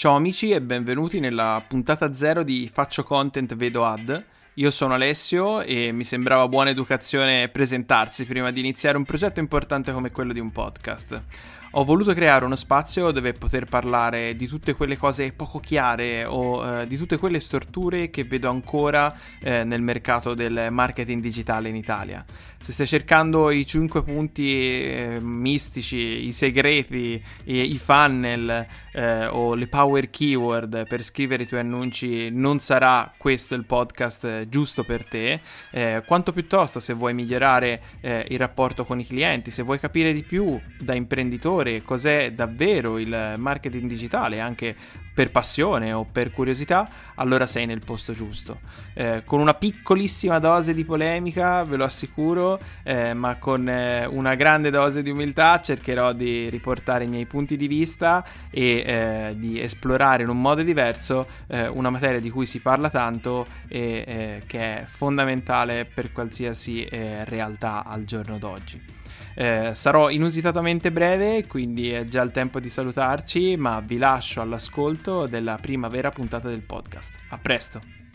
Ciao amici e benvenuti nella puntata zero di Faccio Content Vedo Ad. Io sono Alessio e mi sembrava buona educazione presentarsi prima di iniziare un progetto importante come quello di un podcast. Ho voluto creare uno spazio dove poter parlare di tutte quelle cose poco chiare o eh, di tutte quelle storture che vedo ancora eh, nel mercato del marketing digitale in Italia. Se stai cercando i 5 punti eh, mistici, i segreti, i, i funnel eh, o le power keyword per scrivere i tuoi annunci, non sarà questo il podcast giusto per te. Eh, quanto piuttosto se vuoi migliorare eh, il rapporto con i clienti, se vuoi capire di più da imprenditore, cos'è davvero il marketing digitale, anche per passione o per curiosità, allora sei nel posto giusto. Eh, con una piccolissima dose di polemica, ve lo assicuro, eh, ma con eh, una grande dose di umiltà cercherò di riportare i miei punti di vista e eh, di esplorare in un modo diverso eh, una materia di cui si parla tanto e eh, che è fondamentale per qualsiasi realtà al giorno d'oggi. Eh, sarò inusitatamente breve, quindi è già il tempo di salutarci, ma vi lascio all'ascolto della prima vera puntata del podcast. A presto!